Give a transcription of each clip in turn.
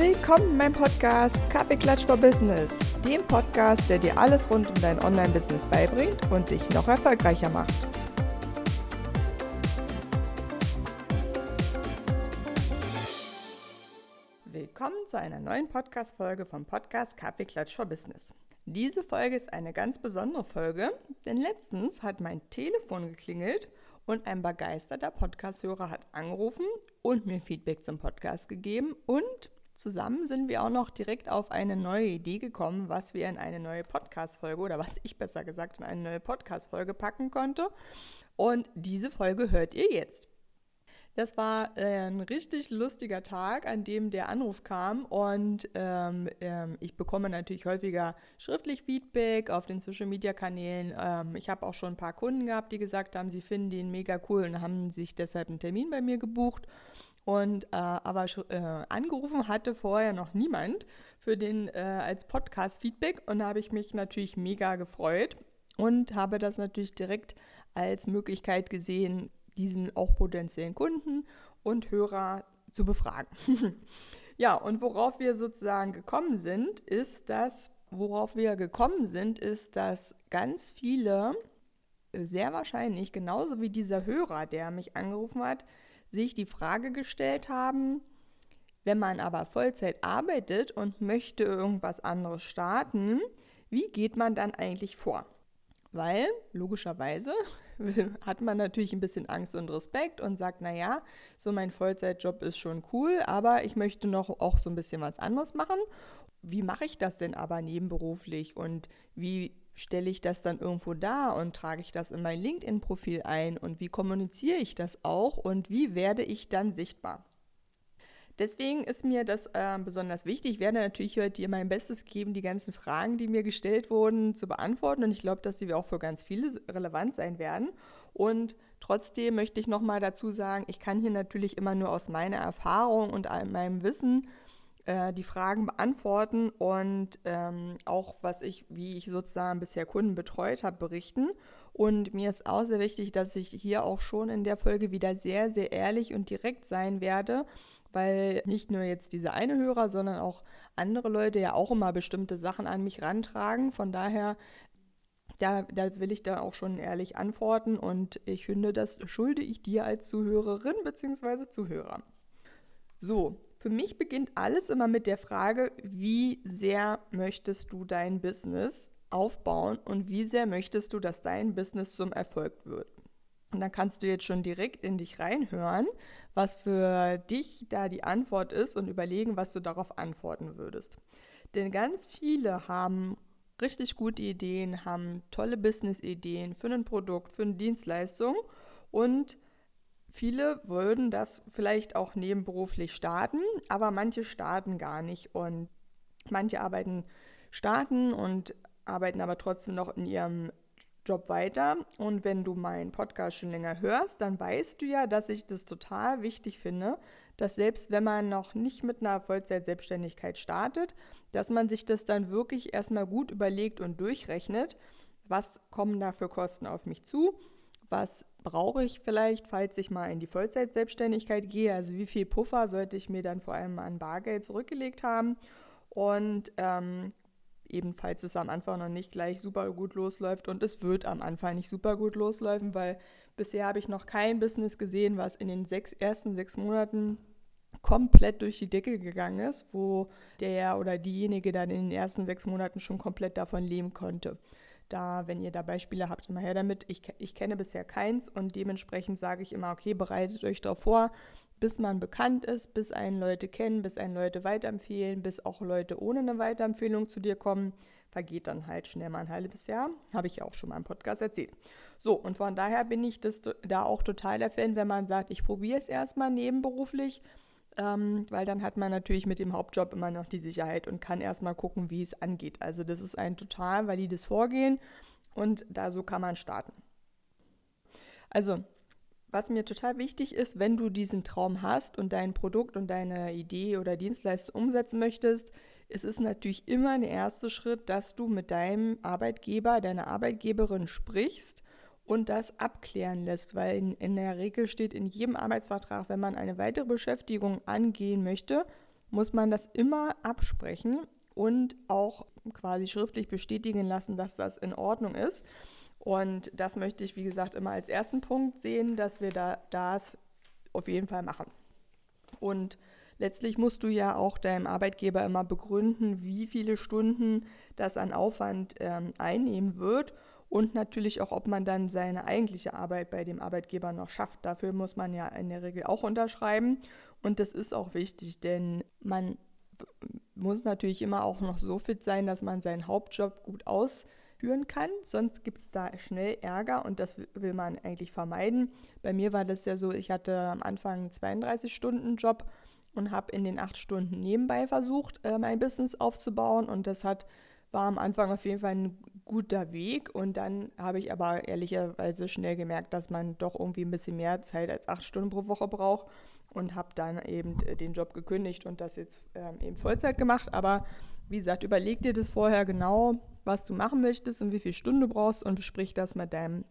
Willkommen in meinem Podcast Kaffeeklatsch for Business, dem Podcast, der dir alles rund um dein Online-Business beibringt und dich noch erfolgreicher macht. Willkommen zu einer neuen Podcast-Folge vom Podcast Kaffeeklatsch for Business. Diese Folge ist eine ganz besondere Folge, denn letztens hat mein Telefon geklingelt und ein begeisterter Podcast-Hörer hat angerufen und mir Feedback zum Podcast gegeben und Zusammen sind wir auch noch direkt auf eine neue Idee gekommen, was wir in eine neue Podcast-Folge oder was ich besser gesagt in eine neue Podcast-Folge packen konnte. Und diese Folge hört ihr jetzt. Das war äh, ein richtig lustiger Tag, an dem der Anruf kam und ähm, ähm, ich bekomme natürlich häufiger schriftlich Feedback auf den Social-Media-Kanälen. Ähm, ich habe auch schon ein paar Kunden gehabt, die gesagt haben, sie finden den mega cool und haben sich deshalb einen Termin bei mir gebucht. Und äh, aber äh, angerufen hatte vorher noch niemand für den äh, als Podcast Feedback und da habe ich mich natürlich mega gefreut und habe das natürlich direkt als Möglichkeit gesehen, diesen auch potenziellen Kunden und Hörer zu befragen. ja, und worauf wir sozusagen gekommen sind, ist, dass worauf wir gekommen sind, ist, dass ganz viele sehr wahrscheinlich genauso wie dieser Hörer, der mich angerufen hat, sich die Frage gestellt haben, wenn man aber Vollzeit arbeitet und möchte irgendwas anderes starten, wie geht man dann eigentlich vor? Weil logischerweise hat man natürlich ein bisschen Angst und Respekt und sagt, naja, so mein Vollzeitjob ist schon cool, aber ich möchte noch auch so ein bisschen was anderes machen. Wie mache ich das denn aber nebenberuflich und wie stelle ich das dann irgendwo dar und trage ich das in mein LinkedIn-Profil ein und wie kommuniziere ich das auch und wie werde ich dann sichtbar? Deswegen ist mir das äh, besonders wichtig. Ich werde natürlich heute hier mein Bestes geben, die ganzen Fragen, die mir gestellt wurden, zu beantworten. Und ich glaube, dass sie auch für ganz viele relevant sein werden. Und trotzdem möchte ich nochmal dazu sagen, ich kann hier natürlich immer nur aus meiner Erfahrung und meinem Wissen äh, die Fragen beantworten und ähm, auch, was ich, wie ich sozusagen bisher Kunden betreut habe, berichten. Und mir ist auch sehr wichtig, dass ich hier auch schon in der Folge wieder sehr, sehr ehrlich und direkt sein werde, weil nicht nur jetzt diese eine Hörer, sondern auch andere Leute ja auch immer bestimmte Sachen an mich rantragen. Von daher da, da, will ich da auch schon ehrlich antworten und ich finde, das schulde ich dir als Zuhörerin bzw. Zuhörer. So, für mich beginnt alles immer mit der Frage, wie sehr möchtest du dein Business aufbauen und wie sehr möchtest du, dass dein Business zum Erfolg wird. Und dann kannst du jetzt schon direkt in dich reinhören, was für dich da die Antwort ist und überlegen, was du darauf antworten würdest. Denn ganz viele haben richtig gute Ideen, haben tolle Business-Ideen für ein Produkt, für eine Dienstleistung und Viele würden das vielleicht auch nebenberuflich starten, aber manche starten gar nicht und manche arbeiten starten und arbeiten aber trotzdem noch in ihrem Job weiter. Und wenn du meinen Podcast schon länger hörst, dann weißt du ja, dass ich das total wichtig finde, dass selbst wenn man noch nicht mit einer Vollzeit-Selbstständigkeit startet, dass man sich das dann wirklich erstmal gut überlegt und durchrechnet, was kommen da für Kosten auf mich zu was brauche ich vielleicht, falls ich mal in die Vollzeit-Selbstständigkeit gehe? Also wie viel Puffer sollte ich mir dann vor allem an Bargeld zurückgelegt haben? Und ähm, ebenfalls es am Anfang noch nicht gleich super gut losläuft und es wird am Anfang nicht super gut loslaufen, weil bisher habe ich noch kein Business gesehen, was in den sechs, ersten sechs Monaten komplett durch die Decke gegangen ist, wo der oder diejenige dann in den ersten sechs Monaten schon komplett davon leben konnte. Da, wenn ihr da Beispiele habt, immer her damit. Ich, ich kenne bisher keins und dementsprechend sage ich immer, okay, bereitet euch darauf vor, bis man bekannt ist, bis einen Leute kennen, bis einen Leute weiterempfehlen, bis auch Leute ohne eine Weiterempfehlung zu dir kommen, vergeht dann halt schnell mal ein halbes Jahr. Habe ich ja auch schon mal im Podcast erzählt. So, und von daher bin ich das da auch total der Fan, wenn man sagt, ich probiere es erstmal nebenberuflich ähm, weil dann hat man natürlich mit dem Hauptjob immer noch die Sicherheit und kann erstmal gucken, wie es angeht. Also das ist ein total valides Vorgehen und da so kann man starten. Also, was mir total wichtig ist, wenn du diesen Traum hast und dein Produkt und deine Idee oder Dienstleistung umsetzen möchtest, es ist natürlich immer der erste Schritt, dass du mit deinem Arbeitgeber, deiner Arbeitgeberin sprichst und das abklären lässt, weil in, in, der Regel steht in jedem Arbeitsvertrag, wenn man eine weitere Beschäftigung angehen möchte, muss man das immer absprechen und auch quasi schriftlich bestätigen lassen, dass das in Ordnung ist. Und das möchte ich, wie gesagt, immer als ersten Punkt sehen, dass wir da das auf jeden Fall machen. Und letztlich musst du ja auch deinem Arbeitgeber immer begründen, wie viele Stunden das an Aufwand ähm, einnehmen wird und natürlich auch, ob man dann seine eigentliche Arbeit bei dem Arbeitgeber noch schafft. Dafür muss man ja in der Regel auch unterschreiben und das ist auch wichtig, denn man muss natürlich immer auch noch so fit sein, dass man seinen Hauptjob gut ausführen kann. Sonst gibt es da schnell Ärger und das will man eigentlich vermeiden. Bei mir war das ja so, ich hatte am Anfang einen 32-Stunden-Job und habe in den acht Stunden nebenbei versucht, äh, mein Business aufzubauen und das hat war am Anfang auf jeden Fall ein guter Weg und dann habe ich aber ehrlicherweise schnell gemerkt, dass man doch irgendwie ein bisschen mehr Zeit als acht Stunden pro Woche braucht und habe dann eben äh, den Job gekündigt und das jetzt ähm, eben Vollzeit gemacht. Aber wie gesagt, überleg dir das vorher genau, was du machen möchtest und wie viele Stunden du brauchst und sprich das mit deinem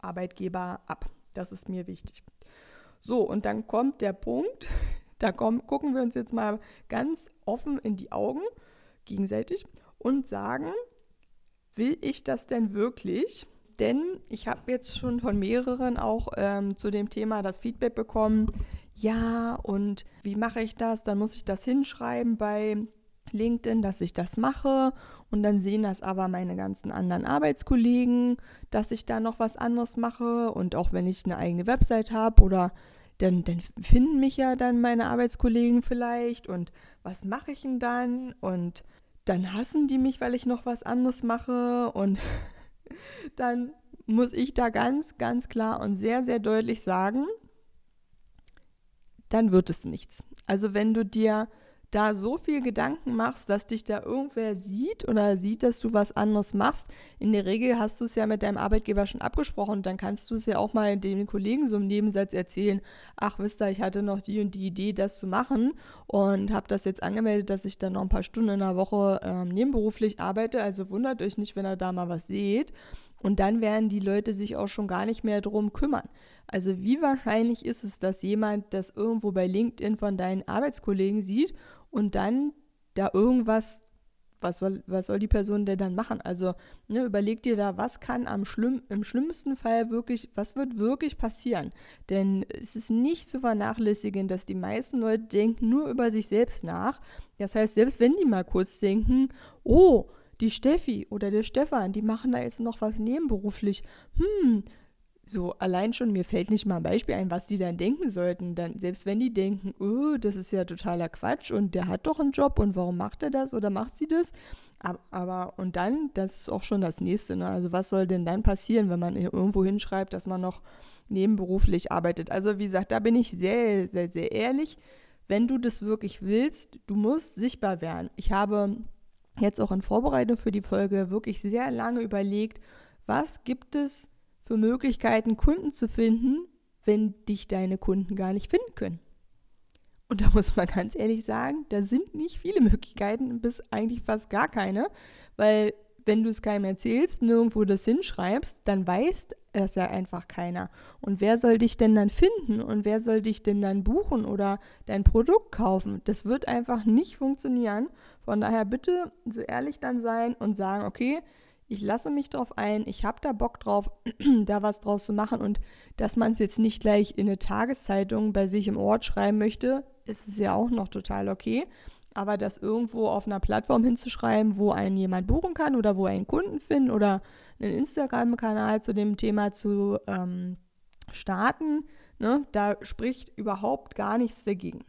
Arbeitgeber ab. Das ist mir wichtig. So, und dann kommt der Punkt, da kommen, gucken wir uns jetzt mal ganz offen in die Augen gegenseitig und sagen, will ich das denn wirklich? Denn ich habe jetzt schon von mehreren auch ähm, zu dem Thema das Feedback bekommen, ja, und wie mache ich das? Dann muss ich das hinschreiben bei LinkedIn, dass ich das mache. Und dann sehen das aber meine ganzen anderen Arbeitskollegen, dass ich da noch was anderes mache. Und auch wenn ich eine eigene Website habe oder dann, dann finden mich ja dann meine Arbeitskollegen vielleicht. Und was mache ich denn dann? Und dann hassen die mich, weil ich noch was anderes mache und dann muss ich da ganz, ganz klar und sehr, sehr deutlich sagen, dann wird es nichts. Also wenn du dir da so viel Gedanken machst, dass dich da irgendwer sieht oder sieht, dass du was anderes machst, in der Regel hast du es ja mit deinem Arbeitgeber schon abgesprochen, dann kannst du es ja auch mal den Kollegen so im Nebensatz erzählen, ach wisst ihr, ich hatte noch die und die Idee, das zu machen und habe das jetzt angemeldet, dass ich dann noch ein paar Stunden in der Woche ähm, nebenberuflich arbeite, also wundert euch nicht, wenn ihr da mal was seht. Und dann werden die Leute sich auch schon gar nicht mehr drum kümmern. Also wie wahrscheinlich ist es, dass jemand das irgendwo bei LinkedIn von deinen Arbeitskollegen sieht und dann da irgendwas, was soll, was soll die Person denn dann machen? Also ne, überleg dir da, was kann am schlimm, im schlimmsten Fall wirklich, was wird wirklich passieren? Denn es ist nicht zu vernachlässigen, dass die meisten Leute denken nur über sich selbst nach. Das heißt, selbst wenn die mal kurz denken, oh, die Steffi oder der Stefan, die machen da jetzt noch was nebenberuflich. Hm, so allein schon, mir fällt nicht mal ein Beispiel ein, was die dann denken sollten. Dann, selbst wenn die denken, oh, das ist ja totaler Quatsch und der hat doch einen Job und warum macht er das oder macht sie das? Aber, und dann, das ist auch schon das nächste. Ne? Also was soll denn dann passieren, wenn man irgendwo hinschreibt, dass man noch nebenberuflich arbeitet? Also wie gesagt, da bin ich sehr, sehr, sehr ehrlich. Wenn du das wirklich willst, du musst sichtbar werden. Ich habe jetzt auch in Vorbereitung für die Folge wirklich sehr lange überlegt, was gibt es für Möglichkeiten, Kunden zu finden, wenn dich deine Kunden gar nicht finden können? Und da muss man ganz ehrlich sagen, da sind nicht viele Möglichkeiten, bis eigentlich fast gar keine, weil wenn du es keinem erzählst, nirgendwo das hinschreibst, dann weiß das ja einfach keiner. Und wer soll dich denn dann finden und wer soll dich denn dann buchen oder dein Produkt kaufen? Das wird einfach nicht funktionieren. Von daher bitte so ehrlich dann sein und sagen, okay, ich lasse mich drauf ein, ich habe da Bock drauf, da was draus zu machen und dass man es jetzt nicht gleich in eine Tageszeitung bei sich im Ort schreiben möchte, ist es ja auch noch total okay. Aber das irgendwo auf einer Plattform hinzuschreiben, wo einen jemand buchen kann oder wo einen Kunden finden oder einen Instagram-Kanal zu dem Thema zu ähm, starten, ne, da spricht überhaupt gar nichts dagegen.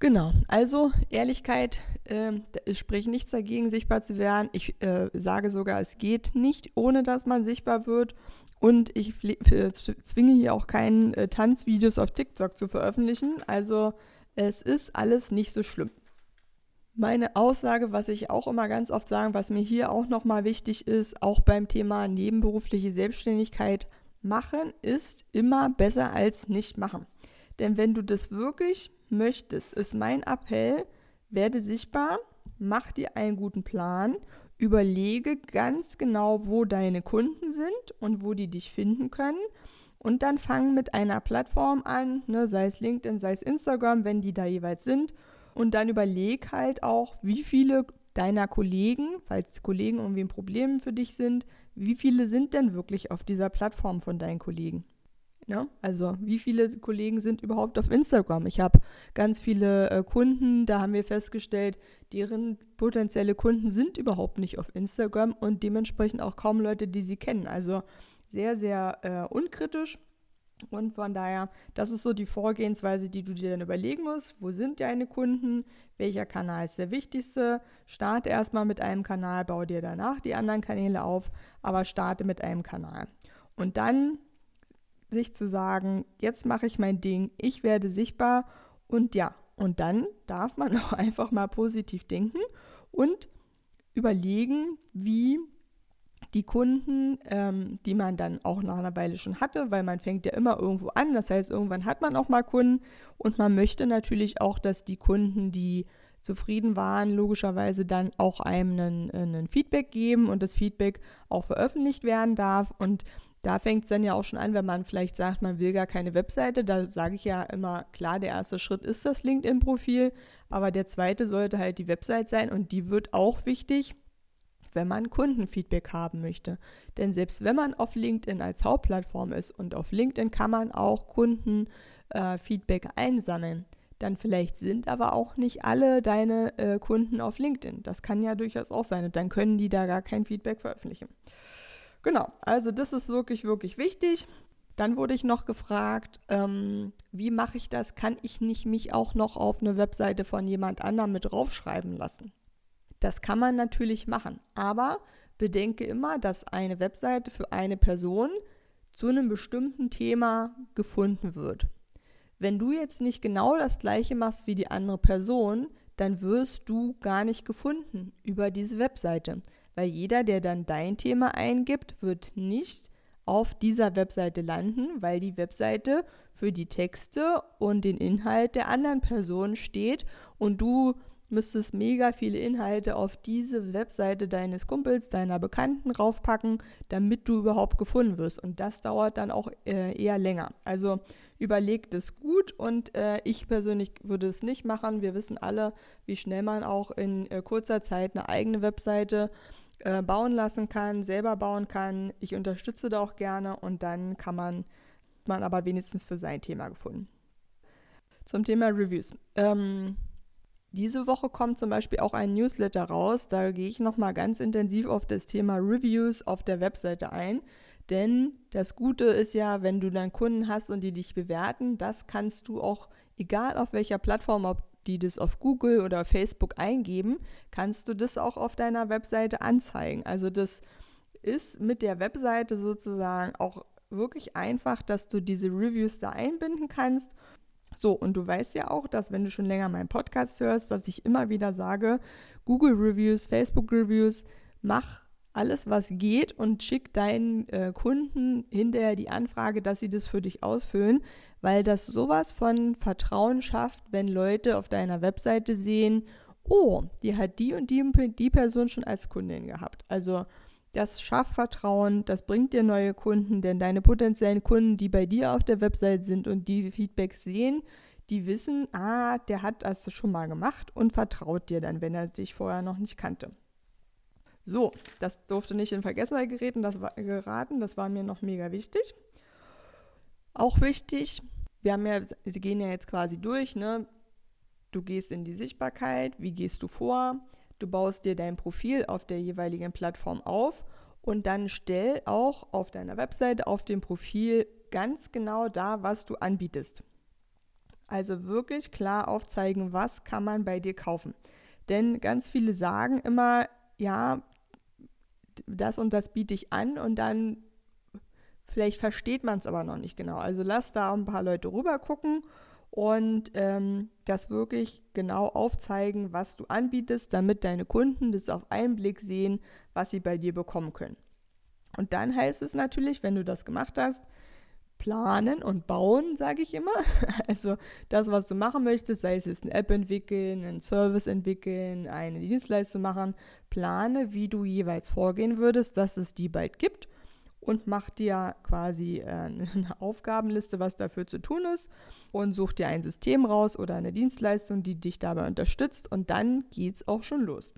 Genau, also Ehrlichkeit, äh, es spricht nichts dagegen, sichtbar zu werden. Ich äh, sage sogar, es geht nicht, ohne dass man sichtbar wird. Und ich zwinge hier auch keinen äh, Tanzvideos auf TikTok zu veröffentlichen. Also es ist alles nicht so schlimm. Meine Aussage, was ich auch immer ganz oft sage, was mir hier auch nochmal wichtig ist, auch beim Thema nebenberufliche Selbstständigkeit machen, ist immer besser als nicht machen. Denn wenn du das wirklich möchtest, ist mein Appell, werde sichtbar, mach dir einen guten Plan, überlege ganz genau, wo deine Kunden sind und wo die dich finden können. Und dann fang mit einer Plattform an, ne, sei es LinkedIn, sei es Instagram, wenn die da jeweils sind. Und dann überleg halt auch, wie viele deiner Kollegen, falls Kollegen irgendwie ein Problem für dich sind, wie viele sind denn wirklich auf dieser Plattform von deinen Kollegen? Ja, also wie viele Kollegen sind überhaupt auf Instagram? Ich habe ganz viele äh, Kunden, da haben wir festgestellt, deren potenzielle Kunden sind überhaupt nicht auf Instagram und dementsprechend auch kaum Leute, die sie kennen. Also sehr, sehr äh, unkritisch. Und von daher, das ist so die Vorgehensweise, die du dir dann überlegen musst. Wo sind deine Kunden? Welcher Kanal ist der wichtigste? Starte erstmal mit einem Kanal, baue dir danach die anderen Kanäle auf, aber starte mit einem Kanal. Und dann sich zu sagen, jetzt mache ich mein Ding, ich werde sichtbar und ja, und dann darf man auch einfach mal positiv denken und überlegen, wie die Kunden, ähm, die man dann auch nach einer Weile schon hatte, weil man fängt ja immer irgendwo an. Das heißt, irgendwann hat man auch mal Kunden und man möchte natürlich auch, dass die Kunden, die zufrieden waren, logischerweise dann auch einem einen, einen Feedback geben und das Feedback auch veröffentlicht werden darf. Und da fängt es dann ja auch schon an, wenn man vielleicht sagt, man will gar keine Webseite. Da sage ich ja immer, klar, der erste Schritt ist das LinkedIn-Profil, aber der zweite sollte halt die Website sein und die wird auch wichtig wenn man Kundenfeedback haben möchte. Denn selbst wenn man auf LinkedIn als Hauptplattform ist und auf LinkedIn kann man auch Kundenfeedback äh, einsammeln, dann vielleicht sind aber auch nicht alle deine äh, Kunden auf LinkedIn. Das kann ja durchaus auch sein und dann können die da gar kein Feedback veröffentlichen. Genau, also das ist wirklich, wirklich wichtig. Dann wurde ich noch gefragt, ähm, wie mache ich das? Kann ich nicht mich auch noch auf eine Webseite von jemand anderem mit draufschreiben lassen? Das kann man natürlich machen, aber bedenke immer, dass eine Webseite für eine Person zu einem bestimmten Thema gefunden wird. Wenn du jetzt nicht genau das gleiche machst wie die andere Person, dann wirst du gar nicht gefunden über diese Webseite, weil jeder, der dann dein Thema eingibt, wird nicht auf dieser Webseite landen, weil die Webseite für die Texte und den Inhalt der anderen Person steht und du müsstest mega viele Inhalte auf diese Webseite deines Kumpels, deiner Bekannten raufpacken, damit du überhaupt gefunden wirst. Und das dauert dann auch äh, eher länger. Also überlegt es gut und äh, ich persönlich würde es nicht machen. Wir wissen alle, wie schnell man auch in äh, kurzer Zeit eine eigene Webseite äh, bauen lassen kann, selber bauen kann. Ich unterstütze da auch gerne und dann kann man, man aber wenigstens für sein Thema gefunden. Zum Thema Reviews. Ähm, diese Woche kommt zum Beispiel auch ein Newsletter raus. Da gehe ich nochmal ganz intensiv auf das Thema Reviews auf der Webseite ein. Denn das Gute ist ja, wenn du dann Kunden hast und die dich bewerten, das kannst du auch, egal auf welcher Plattform, ob die das auf Google oder Facebook eingeben, kannst du das auch auf deiner Webseite anzeigen. Also das ist mit der Webseite sozusagen auch wirklich einfach, dass du diese Reviews da einbinden kannst so, und du weißt ja auch, dass wenn du schon länger meinen Podcast hörst, dass ich immer wieder sage, Google Reviews, Facebook Reviews, mach alles, was geht und schick deinen äh, Kunden hinterher die Anfrage, dass sie das für dich ausfüllen, weil das sowas von Vertrauen schafft, wenn Leute auf deiner Webseite sehen, oh, die hat die und die, die Person schon als Kundin gehabt. Also das schafft Vertrauen, das bringt dir neue Kunden, denn deine potenziellen Kunden, die bei dir auf der Website sind und die Feedback sehen, die wissen, ah, der hat das schon mal gemacht und vertraut dir dann, wenn er dich vorher noch nicht kannte. So, das durfte nicht in Vergessenheit geraten, das war, geraten, das war mir noch mega wichtig. Auch wichtig, wir haben ja, sie gehen ja jetzt quasi durch, ne? Du gehst in die Sichtbarkeit, wie gehst du vor? Du baust dir dein Profil auf der jeweiligen Plattform auf und dann stell auch auf deiner Webseite, auf dem Profil ganz genau da, was du anbietest. Also wirklich klar aufzeigen, was kann man bei dir kaufen. Denn ganz viele sagen immer, ja, das und das biete ich an und dann vielleicht versteht man es aber noch nicht genau. Also lass da ein paar Leute rüber gucken und ähm, das wirklich genau aufzeigen, was du anbietest, damit deine Kunden das auf einen Blick sehen, was sie bei dir bekommen können. Und dann heißt es natürlich, wenn du das gemacht hast, planen und bauen, sage ich immer. Also das, was du machen möchtest, sei es jetzt eine App entwickeln, einen Service entwickeln, eine Dienstleistung machen, plane, wie du jeweils vorgehen würdest, dass es die bald gibt und mach dir quasi äh, eine Aufgabenliste, was dafür zu tun ist und such dir ein System raus oder eine Dienstleistung, die dich dabei unterstützt und dann geht's auch schon los.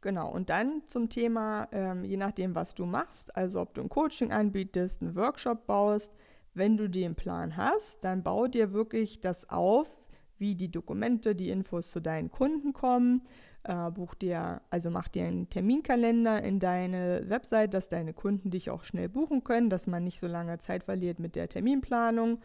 Genau, und dann zum Thema, ähm, je nachdem, was du machst, also ob du ein Coaching anbietest, einen Workshop baust, wenn du den Plan hast, dann bau dir wirklich das auf, wie die Dokumente, die Infos zu deinen Kunden kommen, äh, buch dir, also mach dir einen Terminkalender in deine Website, dass deine Kunden dich auch schnell buchen können, dass man nicht so lange Zeit verliert mit der Terminplanung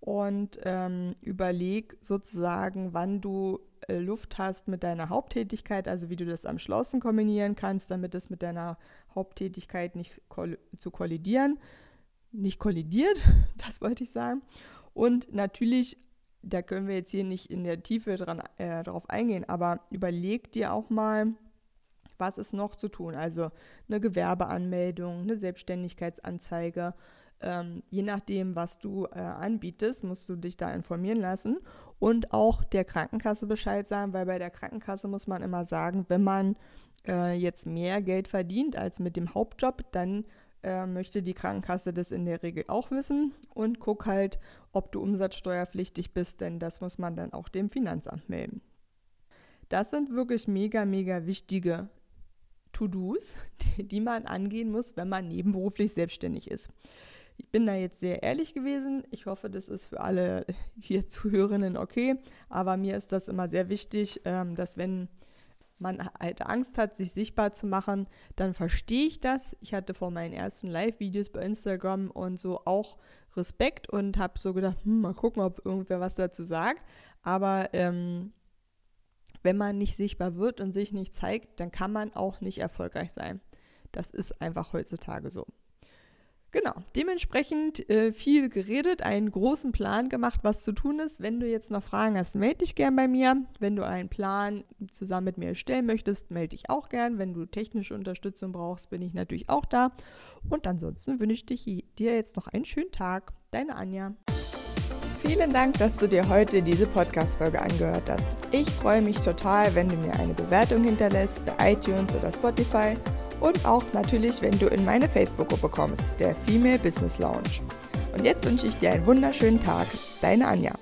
und ähm, überleg sozusagen, wann du äh, Luft hast mit deiner Haupttätigkeit, also wie du das am schlausten kombinieren kannst, damit es mit deiner Haupttätigkeit nicht koll zu kollidieren, nicht kollidiert, das wollte ich sagen. Und natürlich da können wir jetzt hier nicht in der Tiefe dran, äh, drauf eingehen, aber überleg dir auch mal, was ist noch zu tun. Also eine Gewerbeanmeldung, eine Selbstständigkeitsanzeige. Ähm, je nachdem, was du äh, anbietest, musst du dich da informieren lassen und auch der Krankenkasse Bescheid sagen, weil bei der Krankenkasse muss man immer sagen, wenn man äh, jetzt mehr Geld verdient als mit dem Hauptjob, dann äh, möchte die Krankenkasse das in der Regel auch wissen und guck halt, ob du umsatzsteuerpflichtig bist, denn das muss man dann auch dem Finanzamt melden. Das sind wirklich mega, mega wichtige To-Dos, die, die man angehen muss, wenn man nebenberuflich selbstständig ist. Ich bin da jetzt sehr ehrlich gewesen. Ich hoffe, das ist für alle hier Zuhörenden okay. Aber mir ist das immer sehr wichtig, ähm, dass wenn man halt Angst hat, sich sichtbar zu machen, dann verstehe ich das. Ich hatte vor meinen ersten Live-Videos bei Instagram und so auch Respekt und habe so gedacht, hm, mal gucken, ob irgendwer was dazu sagt. Aber ähm, wenn man nicht sichtbar wird und sich nicht zeigt, dann kann man auch nicht erfolgreich sein. Das ist einfach heutzutage so. Genau, dementsprechend äh, viel geredet, einen großen Plan gemacht, was zu tun ist. Wenn du jetzt noch Fragen hast, melde dich gern bei mir. Wenn du einen Plan zusammen mit mir erstellen möchtest, melde dich auch gern. Wenn du technische Unterstützung brauchst, bin ich natürlich auch da. Und ansonsten wünsche ich dir jetzt noch einen schönen Tag. Deine Anja. Vielen Dank, dass du dir heute diese Podcast-Folge angehört hast. Ich freue mich total, wenn du mir eine Bewertung hinterlässt bei iTunes oder Spotify und auch natürlich, wenn du in meine Facebook-Gruppe kommst, der Female Business Lounge. Und jetzt wünsche ich dir einen wunderschönen Tag. Deine Anja.